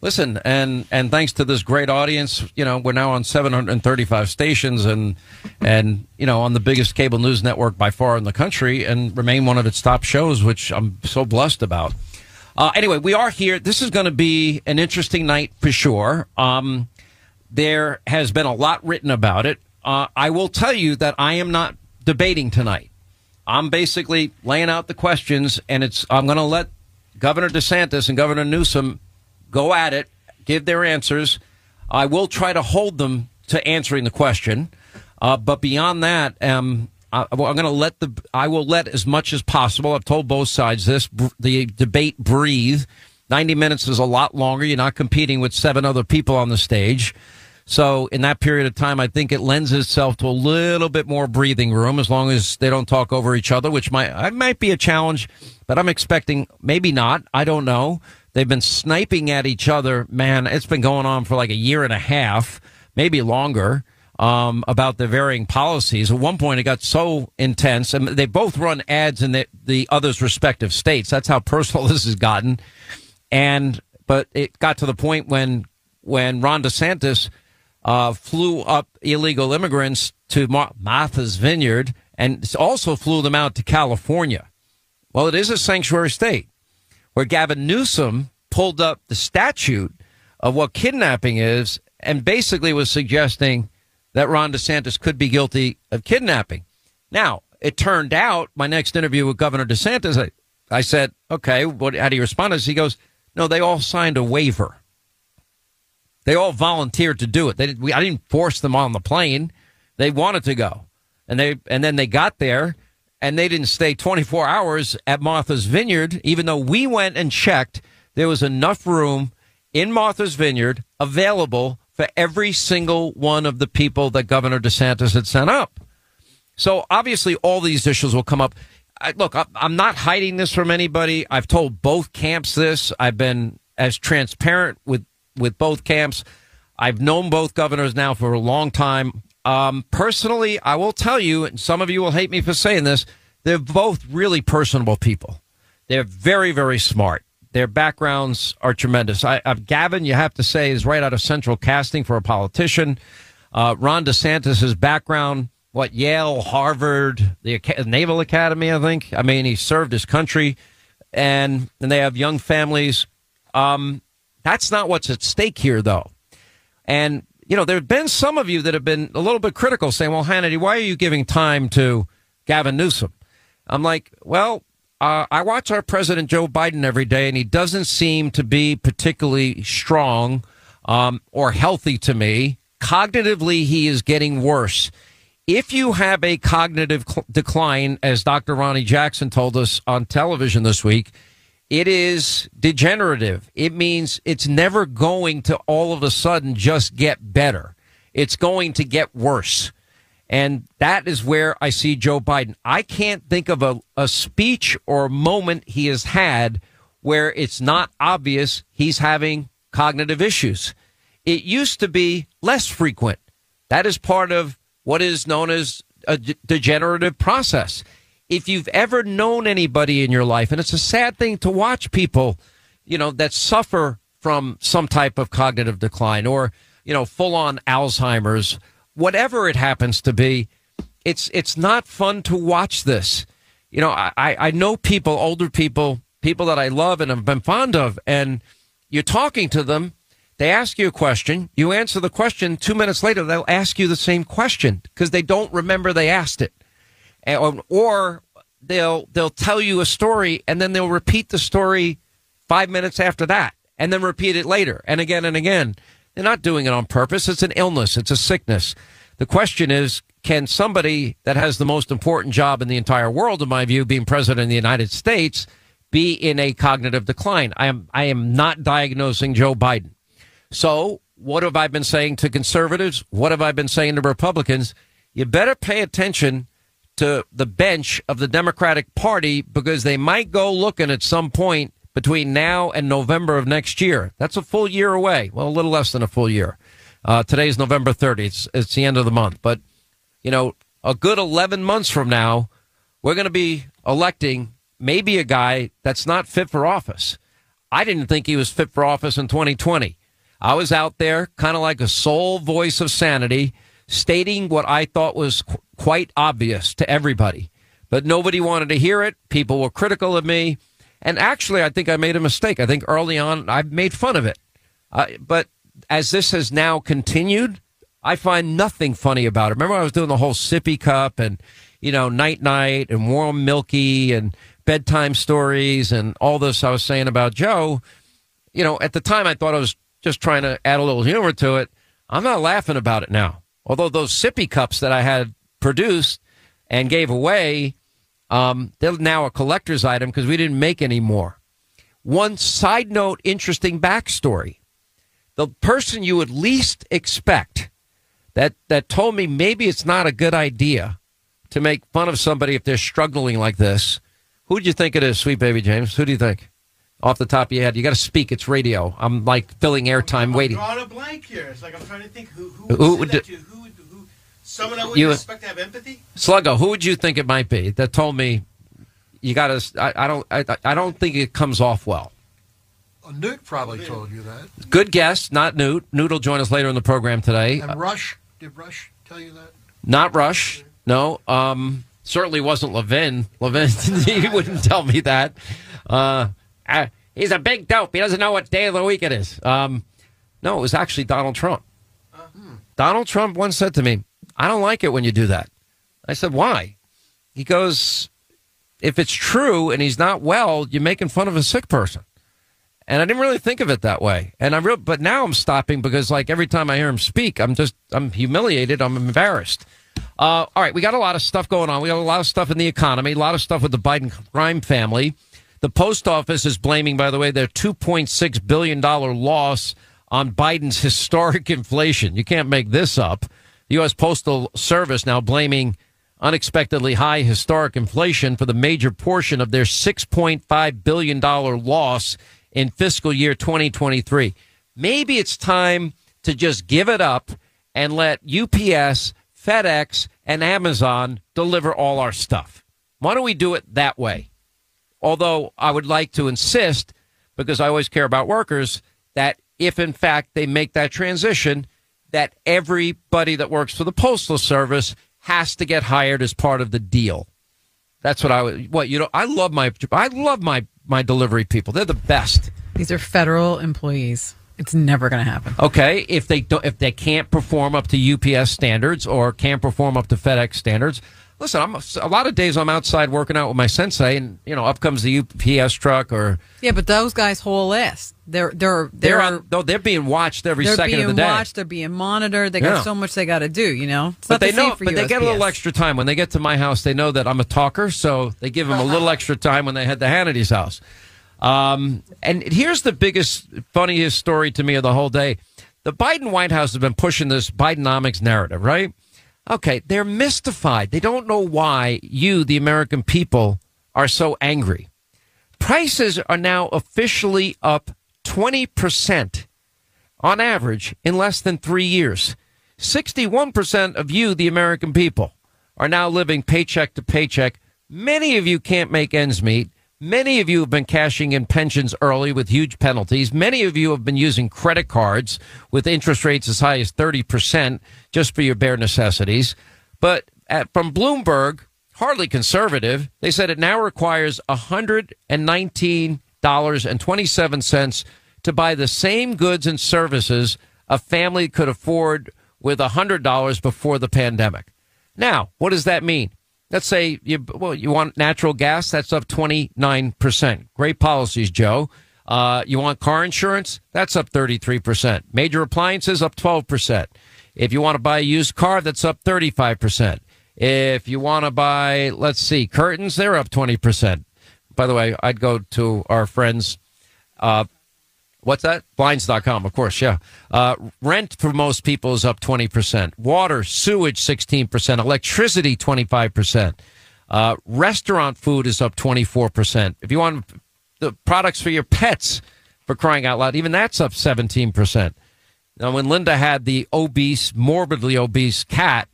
Listen, and and thanks to this great audience, you know, we're now on 735 stations and and you know, on the biggest cable news network by far in the country and remain one of its top shows, which I'm so blessed about. Uh, anyway, we are here. This is going to be an interesting night for sure. Um, there has been a lot written about it. Uh, I will tell you that I am not debating tonight. I'm basically laying out the questions, and it's I'm going to let Governor DeSantis and Governor Newsom go at it, give their answers. I will try to hold them to answering the question. Uh, but beyond that, um, I, am going to let the I will let as much as possible. I've told both sides this. The debate breathe. Ninety minutes is a lot longer. You're not competing with seven other people on the stage. So in that period of time, I think it lends itself to a little bit more breathing room as long as they don't talk over each other, which might might be a challenge. But I'm expecting maybe not. I don't know. They've been sniping at each other. Man, it's been going on for like a year and a half, maybe longer, um, about the varying policies. At one point, it got so intense, and they both run ads in the, the other's respective states. That's how personal this has gotten. And but it got to the point when when Ron DeSantis uh, flew up illegal immigrants to Mar- Martha's Vineyard and also flew them out to California. Well, it is a sanctuary state where Gavin Newsom pulled up the statute of what kidnapping is and basically was suggesting that Ron DeSantis could be guilty of kidnapping. Now, it turned out my next interview with Governor DeSantis, I, I said, okay, what, how do you respond? He goes, no, they all signed a waiver. They all volunteered to do it. They we, I didn't force them on the plane. They wanted to go. And they, and then they got there and they didn't stay 24 hours at Martha's Vineyard, even though we went and checked. There was enough room in Martha's Vineyard available for every single one of the people that Governor DeSantis had sent up. So obviously, all these issues will come up. I, look, I'm not hiding this from anybody. I've told both camps this. I've been as transparent with with both camps. I've known both governors now for a long time. Um, personally, I will tell you, and some of you will hate me for saying this, they're both really personable people. They're very, very smart. Their backgrounds are tremendous. I, uh, Gavin, you have to say, is right out of central casting for a politician. Uh, Ron DeSantis' background, what, Yale, Harvard, the Naval Academy, I think. I mean, he served his country, and, and they have young families. Um, that's not what's at stake here, though. And you know, there have been some of you that have been a little bit critical saying, well, Hannity, why are you giving time to Gavin Newsom? I'm like, well, uh, I watch our president Joe Biden every day, and he doesn't seem to be particularly strong um, or healthy to me. Cognitively, he is getting worse. If you have a cognitive cl- decline, as Dr. Ronny Jackson told us on television this week, it is degenerative. It means it's never going to all of a sudden just get better. It's going to get worse. And that is where I see Joe Biden. I can't think of a, a speech or moment he has had where it's not obvious he's having cognitive issues. It used to be less frequent. That is part of what is known as a degenerative process. If you've ever known anybody in your life, and it's a sad thing to watch people, you know, that suffer from some type of cognitive decline or, you know, full on Alzheimer's, whatever it happens to be, it's it's not fun to watch this. You know, I, I know people, older people, people that I love and have been fond of, and you're talking to them they ask you a question. You answer the question. Two minutes later, they'll ask you the same question because they don't remember they asked it. Or, um, or they'll, they'll tell you a story and then they'll repeat the story five minutes after that and then repeat it later and again and again. They're not doing it on purpose. It's an illness. It's a sickness. The question is, can somebody that has the most important job in the entire world, in my view, being president of the United States, be in a cognitive decline? I am, I am not diagnosing Joe Biden. So, what have I been saying to conservatives? What have I been saying to Republicans? You better pay attention to the bench of the Democratic Party because they might go looking at some point between now and November of next year. That's a full year away. Well, a little less than a full year. Uh, today's November 30th. It's, it's the end of the month. But, you know, a good 11 months from now, we're going to be electing maybe a guy that's not fit for office. I didn't think he was fit for office in 2020. I was out there kind of like a sole voice of sanity, stating what I thought was qu- quite obvious to everybody. But nobody wanted to hear it. People were critical of me. And actually, I think I made a mistake. I think early on, I made fun of it. Uh, but as this has now continued, I find nothing funny about it. Remember, I was doing the whole sippy cup and, you know, night night and warm milky and bedtime stories and all this I was saying about Joe. You know, at the time, I thought I was just trying to add a little humor to it. I'm not laughing about it now. Although those sippy cups that I had produced and gave away, um, they're now a collector's item because we didn't make any more. One side note, interesting backstory. The person you would least expect that, that told me maybe it's not a good idea to make fun of somebody if they're struggling like this. Who do you think it is, sweet baby James? Who do you think? Off the top of your head? You got to speak. It's radio. I'm like filling airtime, waiting. I'm drawing a blank here. It's like I'm trying to think who who would, who would, do, who, would who, someone I would you, expect to have empathy. Sluggo, who would you think it might be that told me you got to? I, I, don't. I, I don't think it comes off well. Well, Newt probably told you that. Good guess. Not Newt. Newt will join us later in the program today. And Rush did Rush tell you that? Not Rush. No. Um. Certainly wasn't Levin. Levin, he wouldn't tell me that. Uh, I, he's a big dope. He doesn't know what day of the week it is. Um, no, it was actually Donald Trump. Uh-huh. Donald Trump once said to me, I don't like it when you do that. I said, why? He goes, if it's true and he's not well, you're making fun of a sick person. And I didn't really think of it that way. And I real, but now I'm stopping because like every time I hear him speak, I'm just, I'm humiliated. I'm embarrassed. Uh, all right. We got a lot of stuff going on. We got a lot of stuff in the economy, a lot of stuff with the Biden crime family. The post office is blaming, by the way, their $2.6 billion loss on Biden's historic inflation. You can't make this up. The U.S. Postal Service now blaming unexpectedly high historic inflation for the major portion of their $6.5 billion loss in fiscal year 2023. Maybe it's time to just give it up and let UPS, FedEx, and Amazon deliver all our stuff. Why don't we do it that way? Although I would like to insist, because I always care about workers, that if in fact they make that transition, that everybody that works for the Postal Service has to get hired as part of the deal. That's what I would. What you know? I love my. I love my my delivery people. They're the best. These are federal employees. It's never going to happen. Okay, if they don't, if they can't perform up to UPS standards or can't perform up to FedEx standards, listen, I'm a lot of days I'm outside working out with my sensei, and you know, up comes the UPS truck or yeah, but those guys haul ass. They're they're they're, they're on, no, they're being watched every second of the day. They're being watched. They're being monitored. They got yeah. so much they got to do. You know, it's but they the know, but USPS. they get a little extra time when they get to my house. They know that I'm a talker, so they give them a little extra time when they head to Hannity's house. Um, and here's the biggest, funniest story to me of the whole day. The Biden White House has been pushing this Bidenomics narrative, right? Okay, they're mystified. They don't know why you, the American people, are so angry. Prices are now officially up 20% on average in less than three years. 61% of you, the American people, are now living paycheck to paycheck. Many of you can't make ends meet. Many of you have been cashing in pensions early with huge penalties. Many of you have been using credit cards with interest rates as high as 30% just for your bare necessities. But at, from Bloomberg, hardly conservative, they said it now requires $119.27 to buy the same goods and services a family could afford with $100 before the pandemic. Now, what does that mean? Let's say you well you want natural gas that's up 29%. Great policies, Joe. Uh, you want car insurance? That's up 33%. Major appliances up 12%. If you want to buy a used car, that's up 35%. If you want to buy, let's see, curtains, they're up 20%. By the way, I'd go to our friends uh, What's that? Blinds.com, of course, yeah. Uh, rent for most people is up 20%. Water, sewage, 16%. Electricity, 25%. Uh, restaurant food is up 24%. If you want the products for your pets, for crying out loud, even that's up 17%. Now, when Linda had the obese, morbidly obese cat,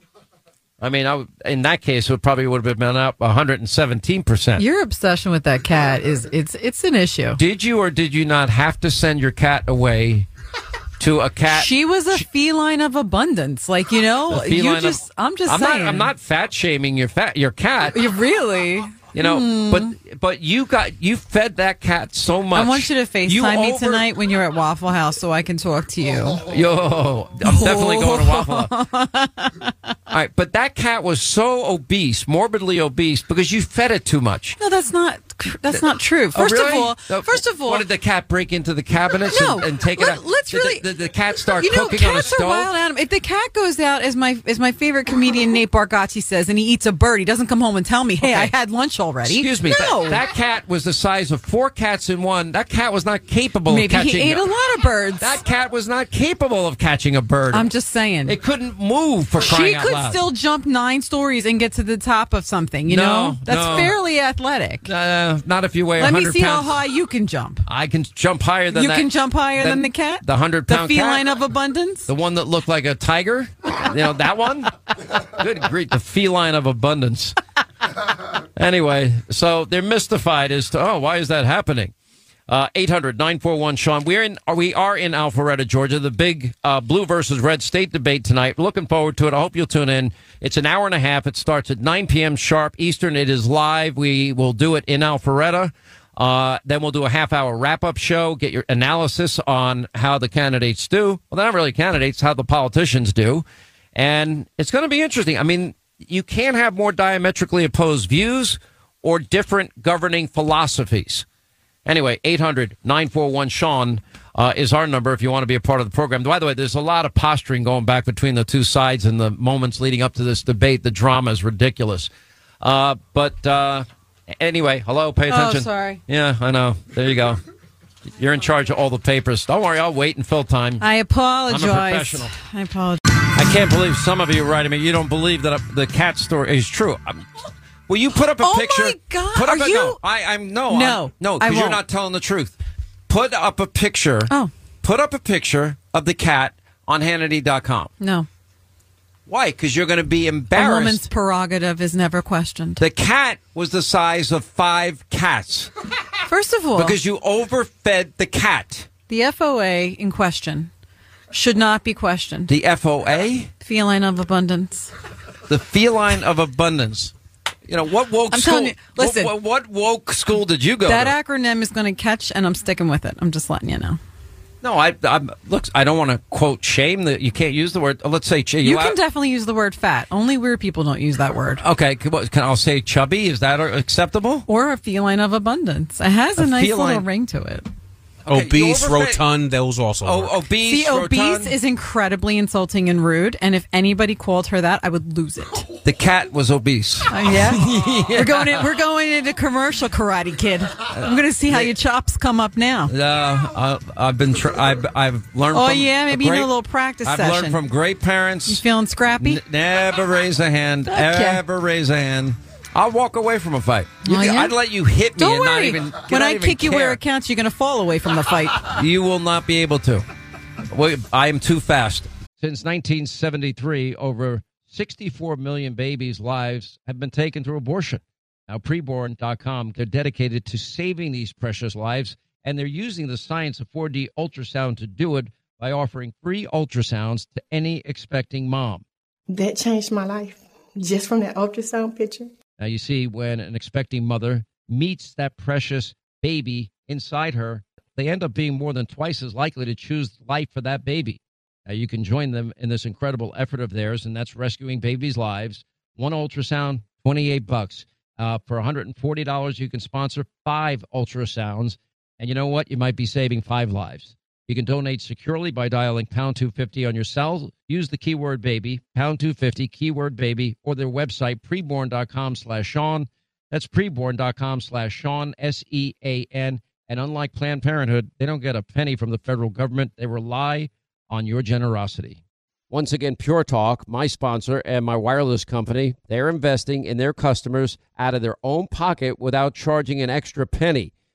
I mean, I, in that case, it probably would have been up 117 percent. Your obsession with that cat is it's it's an issue. Did you or did you not have to send your cat away to a cat? She was a feline of abundance, like you know. You just, of, I'm just I'm saying. Not, I'm not fat shaming your fat your cat. You really. You know, mm. but but you got you fed that cat so much. I want you to FaceTime me tonight when you're at Waffle House so I can talk to you. Yo, I'm definitely going to Waffle House. All right, but that cat was so obese, morbidly obese, because you fed it too much. No, that's not that's not true. Oh, first oh, really? of all, first of all, what did the cat break into the cabinets no, and, and take let, it out? Let's did really. The, the, the, cat start you know, cooking cats on a stove? Are wild animal. If the cat goes out, as my as my favorite comedian Nate Bargatze says, and he eats a bird, he doesn't come home and tell me, "Hey, okay. I had lunch already." Excuse me. No. That, that, cat was the size of four cats in one. That cat was not capable Maybe of catching. he ate a, a lot of birds. That cat was not capable of catching a bird. I'm just saying. It couldn't move for crying she out could loud. still jump nine stories and get to the top of something. You no, know, that's no. fairly athletic. Uh, Uh, not if you weigh. Let me see pounds. how high you can jump. I can jump higher than you that. can jump higher than, than the cat. The hundred pound the feline cat? of abundance. The one that looked like a tiger. you know that one. Good grief! The feline of abundance. anyway, so they're mystified as to oh, why is that happening? Uh, 800 941 Sean. We're in, we are in Alpharetta, Georgia. The big uh, blue versus red state debate tonight. Looking forward to it. I hope you'll tune in. It's an hour and a half. It starts at 9 p.m. sharp Eastern. It is live. We will do it in Alpharetta. Uh, then we'll do a half hour wrap up show, get your analysis on how the candidates do. Well, not really candidates, how the politicians do. And it's going to be interesting. I mean, you can't have more diametrically opposed views or different governing philosophies. Anyway, 800 941 Sean uh, is our number if you want to be a part of the program. By the way, there's a lot of posturing going back between the two sides in the moments leading up to this debate. The drama is ridiculous. Uh, but uh, anyway, hello, pay oh, attention. Oh, sorry. Yeah, I know. There you go. You're in charge of all the papers. Don't worry, I'll wait and fill time. I apologize. I'm a professional. I apologize. I can't believe some of you are writing me. You don't believe that the cat story is true. I'm, Will you put up a oh picture? Oh my god! Put up Are a, you? No, I, am no, no, I'm, no, because you're not telling the truth. Put up a picture. Oh, put up a picture of the cat on Hannity.com. No. Why? Because you're going to be embarrassed. A woman's prerogative is never questioned. The cat was the size of five cats. First of all, because you overfed the cat. The FOA in question should not be questioned. The FOA? Feline of abundance. The feline of abundance. You know what woke I'm school? You, listen, what, what, woke school did you go? To? That to? acronym is going to catch, and I'm sticking with it. I'm just letting you know. No, I, I'm look. I don't want to quote shame that you can't use the word. Uh, let's say you, you can out. definitely use the word fat. Only weird people don't use that word. Okay, can, can I say chubby? Is that acceptable? Or a feeling of abundance. It has a, a nice feline. little ring to it. Okay, obese, rotund, those also. Oh, work. obese. See, obese is incredibly insulting and rude, and if anybody called her that, I would lose it. The cat was obese. Uh, yeah? we're going. In, we're going into commercial Karate Kid. I'm going to see how your chops come up now. Uh, I, I've been. Tr- I've, I've learned. Oh from yeah, maybe great, you need a little practice I've session. learned from great parents. you feeling scrappy? N- never raise a hand. Okay. Ever raise a hand. I'll walk away from a fight. Oh, you Oh, can- yeah? I'd let you hit me Don't and worry. not even. when not I even kick you where care. it counts, you're going to fall away from the fight. You will not be able to. Wait, I am too fast. Since 1973, over 64 million babies' lives have been taken through abortion. Now, preborn.com, they're dedicated to saving these precious lives, and they're using the science of 4D ultrasound to do it by offering free ultrasounds to any expecting mom. That changed my life just from that ultrasound picture. Now, you see, when an expecting mother meets that precious baby inside her, they end up being more than twice as likely to choose life for that baby. Now, you can join them in this incredible effort of theirs, and that's rescuing babies' lives. One ultrasound, 28 bucks. Uh, for $140, you can sponsor five ultrasounds. And you know what? You might be saving five lives. You can donate securely by dialing pound 250 on your cell. Use the keyword baby, pound 250, keyword baby, or their website, preborn.com slash Sean. That's preborn.com slash Sean, S E A N. And unlike Planned Parenthood, they don't get a penny from the federal government. They rely on your generosity. Once again, Pure Talk, my sponsor and my wireless company, they're investing in their customers out of their own pocket without charging an extra penny.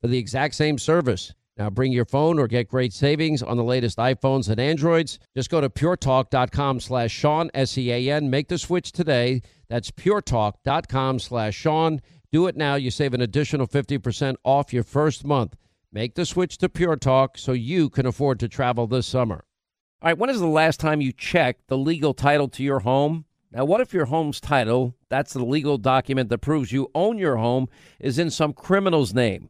for the exact same service. Now bring your phone or get great savings on the latest iPhones and Androids. Just go to puretalk.com slash Sean, S-E-A-N. Make the switch today. That's puretalk.com slash Sean. Do it now. You save an additional 50% off your first month. Make the switch to Pure Talk so you can afford to travel this summer. All right, when is the last time you checked the legal title to your home? Now, what if your home's title, that's the legal document that proves you own your home, is in some criminal's name?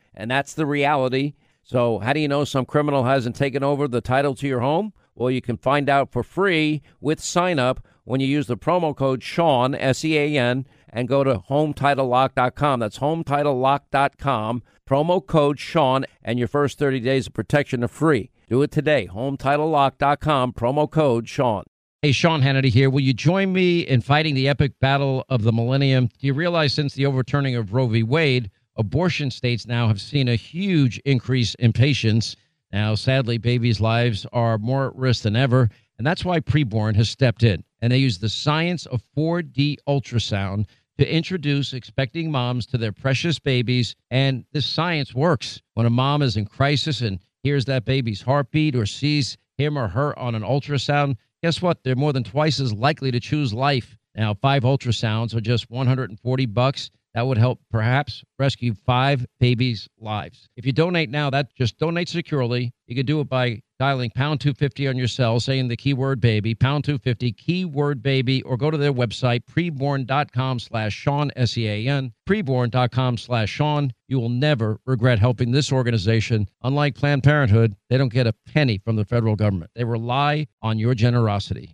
and that's the reality. So, how do you know some criminal hasn't taken over the title to your home? Well, you can find out for free with sign up when you use the promo code Sean, S E A N, and go to HometitleLock.com. That's HometitleLock.com. Promo code Sean, and your first 30 days of protection are free. Do it today. HometitleLock.com. Promo code Sean. Hey, Sean Hannity here. Will you join me in fighting the epic battle of the millennium? Do you realize since the overturning of Roe v. Wade, abortion states now have seen a huge increase in patients. Now, sadly, babies' lives are more at risk than ever, and that's why Preborn has stepped in. And they use the science of 4D ultrasound to introduce expecting moms to their precious babies. And this science works. When a mom is in crisis and hears that baby's heartbeat or sees him or her on an ultrasound, guess what? They're more than twice as likely to choose life. Now, five ultrasounds are just 140 bucks. That would help perhaps rescue five babies' lives. If you donate now, that just donate securely. You can do it by dialing pound 250 on your cell, saying the keyword baby, pound 250, keyword baby, or go to their website, preborn.com slash Sean, S E A N, preborn.com slash Sean. You will never regret helping this organization. Unlike Planned Parenthood, they don't get a penny from the federal government. They rely on your generosity.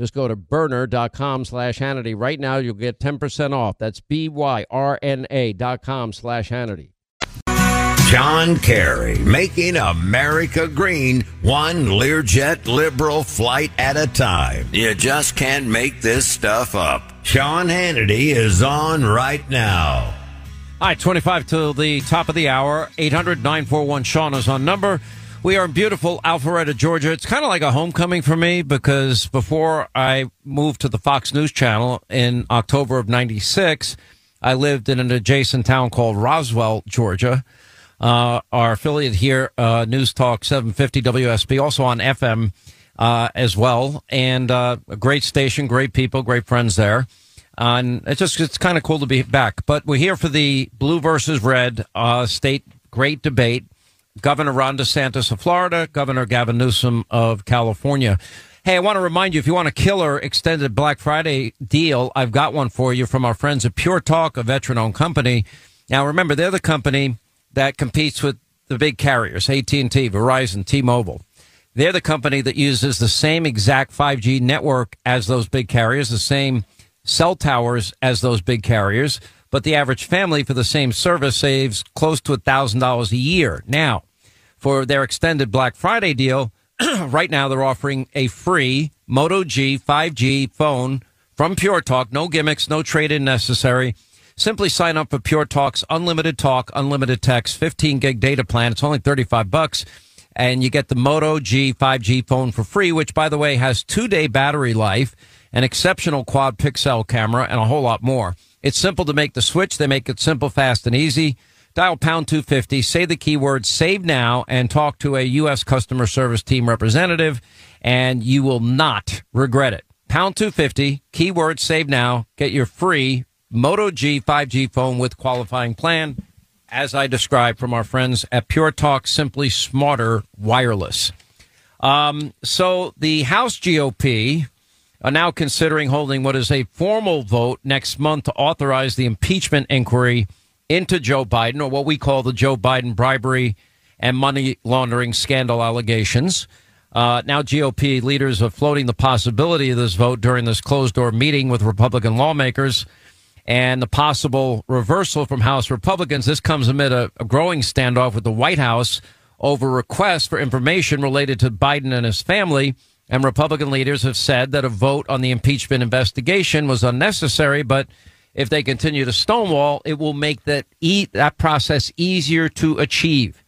Just go to byrna.com slash Hannity. Right now, you'll get 10% off. That's B-Y-R-N-A dot com slash Hannity. John Kerry, making America green, one Learjet liberal flight at a time. You just can't make this stuff up. Sean Hannity is on right now. All right, 25 to the top of the hour. 800 941 Sean is on number. We are in beautiful Alpharetta, Georgia. It's kind of like a homecoming for me because before I moved to the Fox News Channel in October of 96, I lived in an adjacent town called Roswell, Georgia. Uh, our affiliate here, uh, News Talk 750 WSB, also on FM uh, as well. And uh, a great station, great people, great friends there. and it's just, it's kind of cool to be back. But we're here for the blue versus red uh, state great debate. Governor Ron DeSantis of Florida, Governor Gavin Newsom of California. Hey, I want to remind you if you want a killer extended Black Friday deal, I've got one for you from our friends at Pure Talk, a veteran owned company. Now, remember, they're the company that competes with the big carriers, AT&T, Verizon, T-Mobile. They're the company that uses the same exact 5G network as those big carriers, the same cell towers as those big carriers but the average family for the same service saves close to $1,000 a year. Now, for their extended Black Friday deal, right now they're offering a free Moto G 5G phone from Pure Talk. No gimmicks, no trade in necessary. Simply sign up for Pure Talk's unlimited talk, unlimited text, 15 gig data plan. It's only 35 bucks. And you get the Moto G 5G phone for free, which by the way has two day battery life, an exceptional quad pixel camera, and a whole lot more. It's simple to make the switch. They make it simple, fast, and easy. Dial pound 250, say the keyword save now, and talk to a U.S. customer service team representative, and you will not regret it. Pound 250, keyword save now, get your free Moto G 5G phone with qualifying plan, as I described from our friends at Pure Talk Simply Smarter Wireless. Um, so the House GOP are now considering holding what is a formal vote next month to authorize the impeachment inquiry into Joe Biden, or what we call the Joe Biden bribery and money laundering scandal allegations. Uh, now, GOP leaders are floating the possibility of this vote during this closed door meeting with Republican lawmakers and the possible reversal from House Republicans. This comes amid a, a growing standoff with the White House over requests for information related to Biden and his family and Republican leaders have said that a vote on the impeachment investigation was unnecessary, but if they continue to stonewall, it will make that e- that process easier to achieve.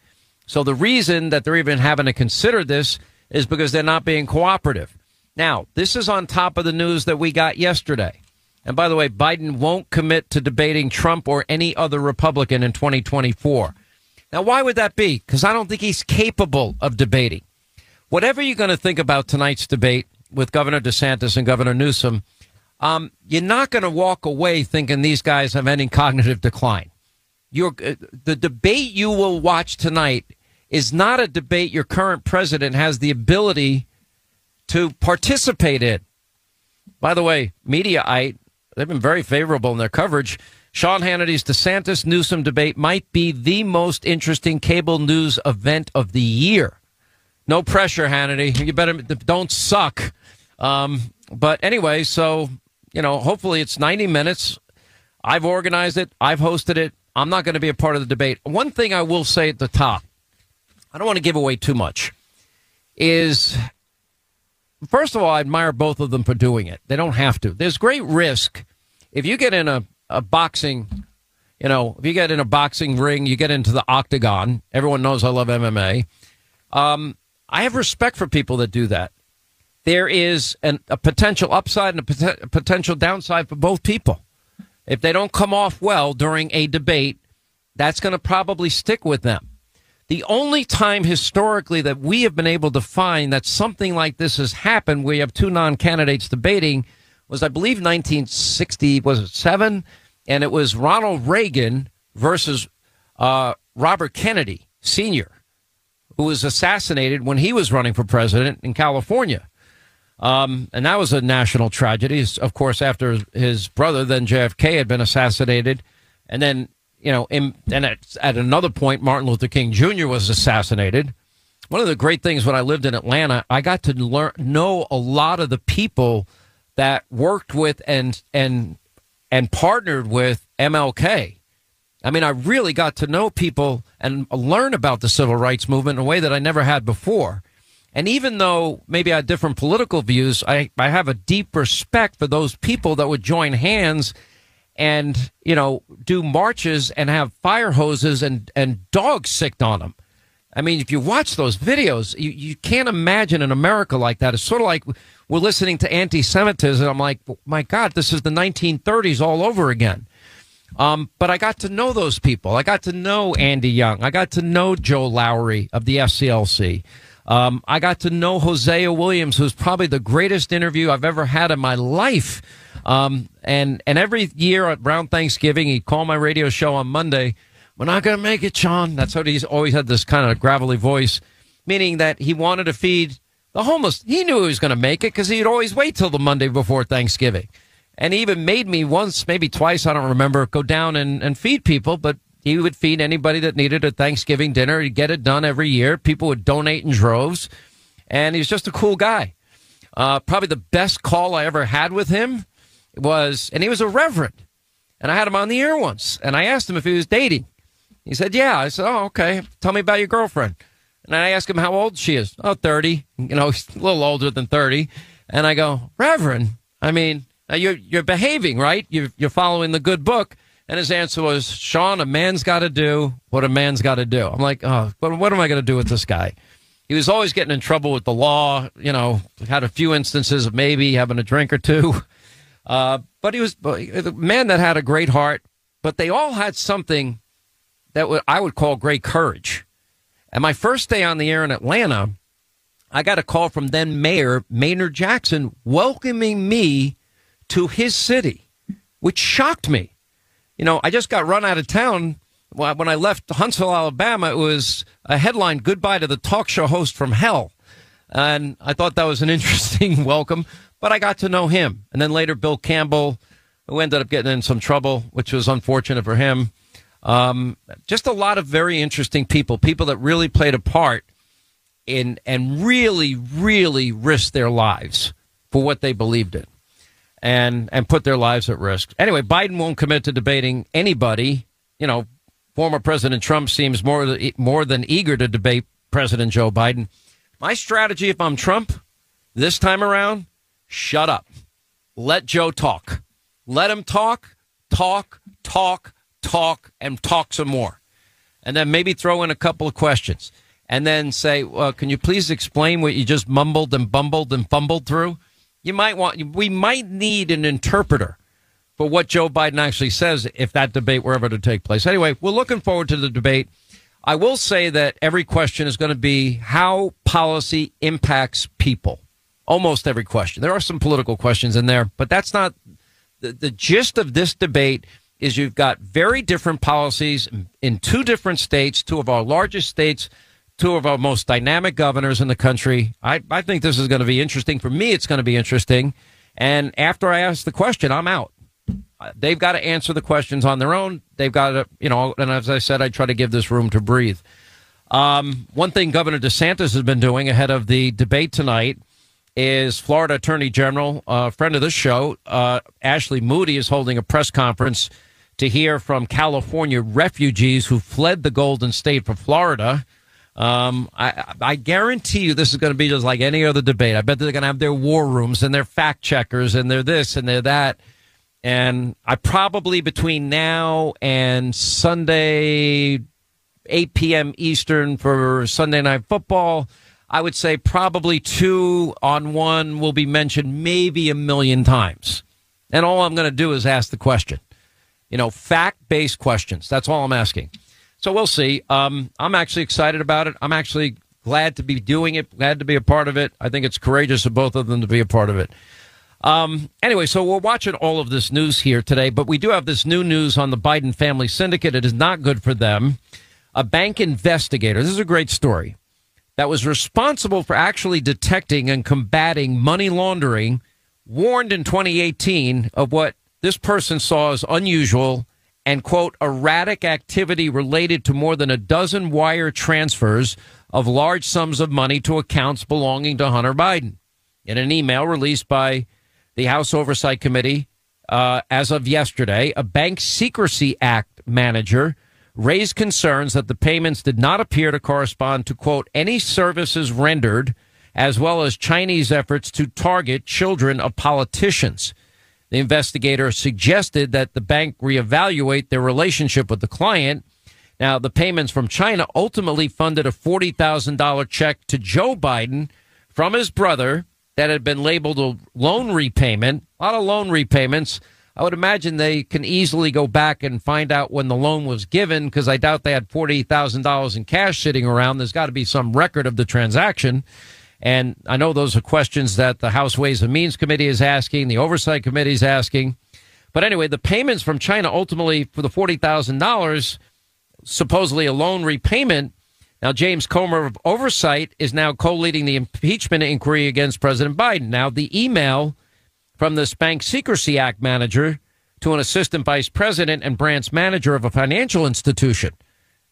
So the reason that they're even having to consider this is because they're not being cooperative. Now, this is on top of the news that we got yesterday. And by the way, Biden won't commit to debating Trump or any other Republican in 2024. Now, why would that be? Because I don't think he's capable of debating whatever you're going to think about tonight's debate with Governor DeSantis and Governor Newsom, um, you're not going to walk away thinking these guys have any cognitive decline. You're, uh, the debate you will watch tonight is not a debate your current president has the ability to participate in. By the way, Mediaite, they've been very favorable in their coverage. Sean Hannity's DeSantis Newsom debate might be the most interesting cable news event of the year. No pressure, Hannity. You better don't suck. Um, but anyway, so you know, hopefully it's 90 minutes. I've organized it. I've hosted it. I'm not going to be a part of the debate. One thing I will say at the top, I don't want to give away too much, is first of all, I admire both of them for doing it. They don't have to. There's great risk if you get in a, a boxing, you know, if you get in a boxing ring, you get into the octagon. Everyone knows I love MMA. Um, I have respect for people that do that. There is an, a potential upside and a, pot- a potential downside for both people. If they don't come off well during a debate, that's going to probably stick with them. The only time historically that we have been able to find that something like this has happened, where you have two non-candidates debating, was I believe 1960 was it seven, and it was Ronald Reagan versus uh, Robert Kennedy Sr., who was assassinated when he was running for president in California. Um, and that was a national tragedy. Of course, after his brother, then JFK, had been assassinated, and then you know, in, and at, at another point, Martin Luther King Jr. was assassinated. One of the great things when I lived in Atlanta, I got to learn know a lot of the people that worked with and and and partnered with MLK. I mean, I really got to know people and learn about the civil rights movement in a way that I never had before. And even though maybe I had different political views, I, I have a deep respect for those people that would join hands and, you know, do marches and have fire hoses and, and dogs sicked on them. I mean, if you watch those videos, you, you can't imagine an America like that. It's sort of like we're listening to anti Semitism. I'm like, my God, this is the 1930s all over again. Um, but I got to know those people. I got to know Andy Young. I got to know Joe Lowery of the SCLC. Um, I got to know Hosea Williams, who's probably the greatest interview I've ever had in my life. Um, and and every year around Thanksgiving, he'd call my radio show on Monday. We're not going to make it, Sean. That's how he's always had this kind of gravelly voice, meaning that he wanted to feed the homeless. He knew he was going to make it because he'd always wait till the Monday before Thanksgiving. And he even made me once, maybe twice, I don't remember, go down and, and feed people, but he would feed anybody that needed a Thanksgiving dinner. He'd get it done every year. People would donate in droves. And he was just a cool guy. Uh, probably the best call I ever had with him was, and he was a reverend. And I had him on the air once. And I asked him if he was dating. He said, Yeah. I said, Oh, okay. Tell me about your girlfriend. And I asked him how old she is. Oh, 30. You know, he's a little older than 30. And I go, Reverend, I mean, you're, you're behaving, right? You're, you're following the good book. And his answer was, Sean, a man's got to do what a man's got to do. I'm like, oh, what, what am I going to do with this guy? He was always getting in trouble with the law. You know, had a few instances of maybe having a drink or two. Uh, but he was a man that had a great heart. But they all had something that I would call great courage. And my first day on the air in Atlanta, I got a call from then Mayor Maynard Jackson welcoming me to his city, which shocked me you know, I just got run out of town when I left Huntsville, Alabama. It was a headline, Goodbye to the Talk Show Host from Hell. And I thought that was an interesting welcome, but I got to know him. And then later, Bill Campbell, who ended up getting in some trouble, which was unfortunate for him. Um, just a lot of very interesting people, people that really played a part in and really, really risked their lives for what they believed in and and put their lives at risk. Anyway, Biden won't commit to debating anybody. You know, former President Trump seems more more than eager to debate President Joe Biden. My strategy, if I'm Trump, this time around, shut up. Let Joe talk. Let him talk, talk, talk, talk, and talk some more. And then maybe throw in a couple of questions. And then say, well, can you please explain what you just mumbled and bumbled and fumbled through? You might want we might need an interpreter for what Joe Biden actually says if that debate were ever to take place. Anyway, we're looking forward to the debate. I will say that every question is going to be how policy impacts people. Almost every question. There are some political questions in there, but that's not the, the gist of this debate is you've got very different policies in two different states, two of our largest states two of our most dynamic governors in the country. I, I think this is going to be interesting. For me, it's going to be interesting. And after I ask the question, I'm out. They've got to answer the questions on their own. They've got to, you know, and as I said, I try to give this room to breathe. Um, one thing Governor DeSantis has been doing ahead of the debate tonight is Florida Attorney General, a uh, friend of this show, uh, Ashley Moody, is holding a press conference to hear from California refugees who fled the Golden State for Florida. Um, I, I guarantee you this is going to be just like any other debate. I bet they're going to have their war rooms and their fact checkers and they're this and they're that. And I probably between now and Sunday, 8 p.m. Eastern for Sunday Night Football, I would say probably two on one will be mentioned maybe a million times. And all I'm going to do is ask the question. You know, fact based questions. That's all I'm asking. So we'll see. Um, I'm actually excited about it. I'm actually glad to be doing it, glad to be a part of it. I think it's courageous of both of them to be a part of it. Um, anyway, so we're watching all of this news here today, but we do have this new news on the Biden family syndicate. It is not good for them. A bank investigator, this is a great story, that was responsible for actually detecting and combating money laundering warned in 2018 of what this person saw as unusual and quote erratic activity related to more than a dozen wire transfers of large sums of money to accounts belonging to Hunter Biden. In an email released by the House Oversight Committee uh, as of yesterday, a Bank Secrecy Act manager raised concerns that the payments did not appear to correspond to quote any services rendered as well as Chinese efforts to target children of politicians. The investigator suggested that the bank reevaluate their relationship with the client. Now, the payments from China ultimately funded a $40,000 check to Joe Biden from his brother that had been labeled a loan repayment. A lot of loan repayments. I would imagine they can easily go back and find out when the loan was given because I doubt they had $40,000 in cash sitting around. There's got to be some record of the transaction. And I know those are questions that the House Ways and Means Committee is asking, the Oversight Committee is asking. But anyway, the payments from China ultimately for the $40,000, supposedly a loan repayment. Now, James Comer of Oversight is now co leading the impeachment inquiry against President Biden. Now, the email from this Bank Secrecy Act manager to an assistant vice president and branch manager of a financial institution.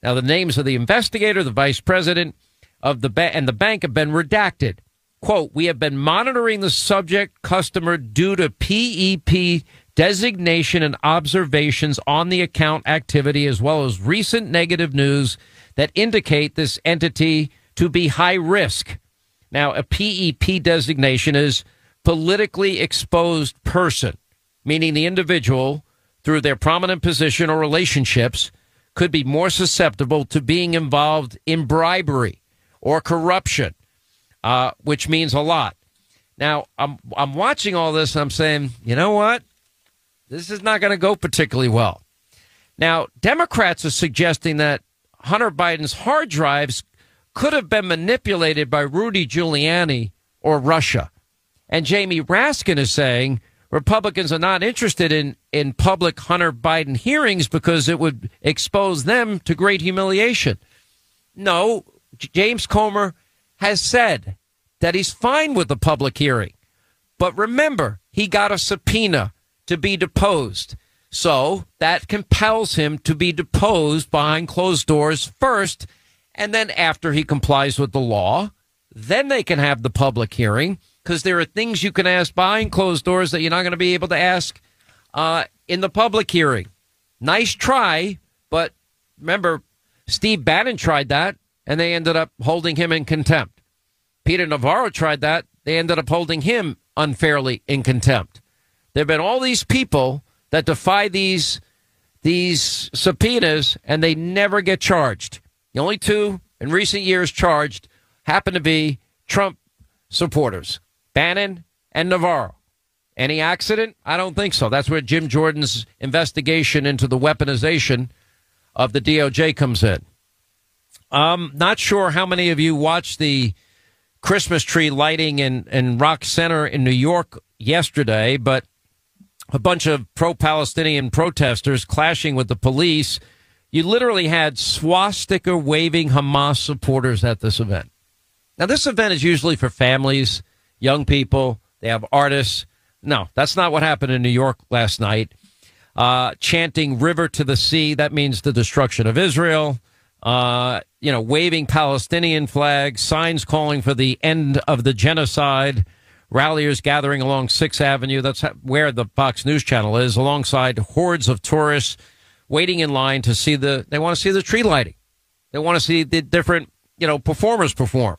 Now, the names of the investigator, the vice president, of the bank and the bank have been redacted. Quote, we have been monitoring the subject customer due to PEP designation and observations on the account activity, as well as recent negative news that indicate this entity to be high risk. Now, a PEP designation is politically exposed person, meaning the individual, through their prominent position or relationships, could be more susceptible to being involved in bribery or corruption, uh, which means a lot. Now, I'm, I'm watching all this and I'm saying, you know what? This is not going to go particularly well. Now, Democrats are suggesting that Hunter Biden's hard drives could have been manipulated by Rudy Giuliani or Russia. And Jamie Raskin is saying Republicans are not interested in, in public Hunter Biden hearings because it would expose them to great humiliation. No, James Comer has said that he's fine with the public hearing. But remember, he got a subpoena to be deposed. So that compels him to be deposed behind closed doors first. And then after he complies with the law, then they can have the public hearing because there are things you can ask behind closed doors that you're not going to be able to ask uh, in the public hearing. Nice try, but remember, Steve Bannon tried that and they ended up holding him in contempt. Peter Navarro tried that. They ended up holding him unfairly in contempt. There have been all these people that defy these these subpoenas and they never get charged. The only two in recent years charged happen to be Trump supporters, Bannon and Navarro. Any accident? I don't think so. That's where Jim Jordan's investigation into the weaponization of the DOJ comes in. I'm not sure how many of you watched the Christmas tree lighting in, in Rock Center in New York yesterday, but a bunch of pro Palestinian protesters clashing with the police. You literally had swastika waving Hamas supporters at this event. Now, this event is usually for families, young people, they have artists. no, that's not what happened in New York last night. Uh, chanting "River to the Sea," that means the destruction of Israel. Uh, you know, waving Palestinian flags, signs calling for the end of the genocide. Ralliers gathering along Sixth Avenue. That's where the Fox News Channel is, alongside hordes of tourists waiting in line to see the. They want to see the tree lighting. They want to see the different, you know, performers perform.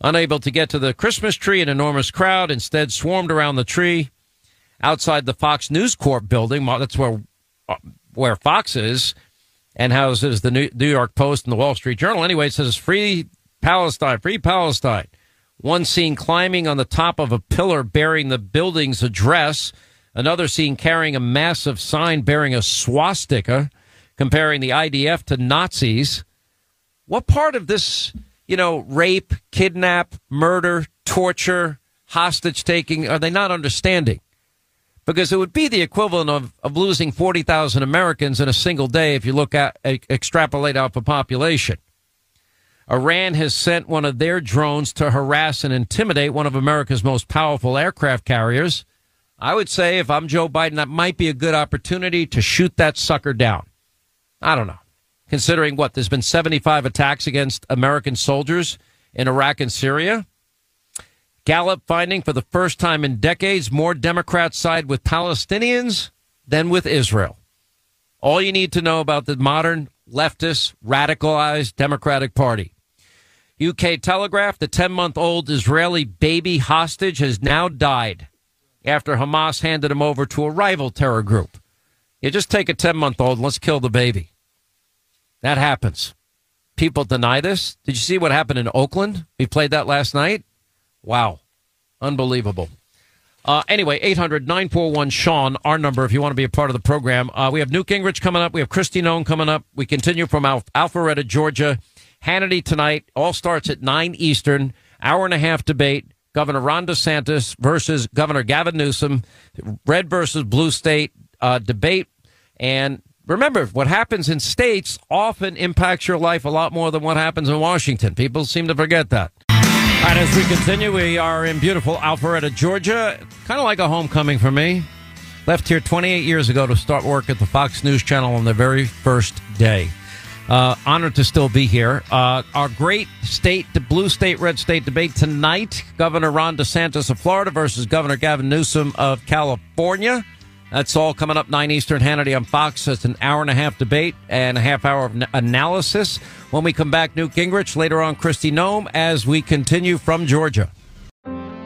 Unable to get to the Christmas tree, an enormous crowd instead swarmed around the tree outside the Fox News Corp building. That's where uh, where Fox is and houses the New York Post and the Wall Street Journal. Anyway, it says free Palestine, free Palestine. One seen climbing on the top of a pillar bearing the building's address. Another seen carrying a massive sign bearing a swastika, comparing the IDF to Nazis. What part of this, you know, rape, kidnap, murder, torture, hostage taking are they not understanding? Because it would be the equivalent of, of losing 40,000 Americans in a single day if you look at, extrapolate out the population. Iran has sent one of their drones to harass and intimidate one of America's most powerful aircraft carriers. I would say if I'm Joe Biden, that might be a good opportunity to shoot that sucker down. I don't know. Considering what, there's been 75 attacks against American soldiers in Iraq and Syria. Gallup finding for the first time in decades more Democrats side with Palestinians than with Israel. All you need to know about the modern leftist radicalized Democratic Party. UK Telegraph, the 10 month old Israeli baby hostage has now died after Hamas handed him over to a rival terror group. You just take a 10 month old and let's kill the baby. That happens. People deny this. Did you see what happened in Oakland? We played that last night. Wow. Unbelievable. Uh, anyway, 800 941 Sean, our number if you want to be a part of the program. Uh, we have Newt Gingrich coming up. We have Kristi Noem coming up. We continue from Al- Alpharetta, Georgia. Hannity tonight. All starts at 9 Eastern. Hour and a half debate. Governor Ron DeSantis versus Governor Gavin Newsom. Red versus blue state uh, debate. And remember, what happens in states often impacts your life a lot more than what happens in Washington. People seem to forget that. Right, as we continue, we are in beautiful Alpharetta, Georgia. Kind of like a homecoming for me. Left here 28 years ago to start work at the Fox News Channel on the very first day. Uh, honored to still be here. Uh, our great state, the blue state, red state debate tonight. Governor Ron DeSantis of Florida versus Governor Gavin Newsom of California. That's all coming up 9 Eastern Hannity on Fox. It's an hour and a half debate and a half hour of analysis. When we come back, Newt Gingrich, later on Kristi Noem, as we continue from Georgia.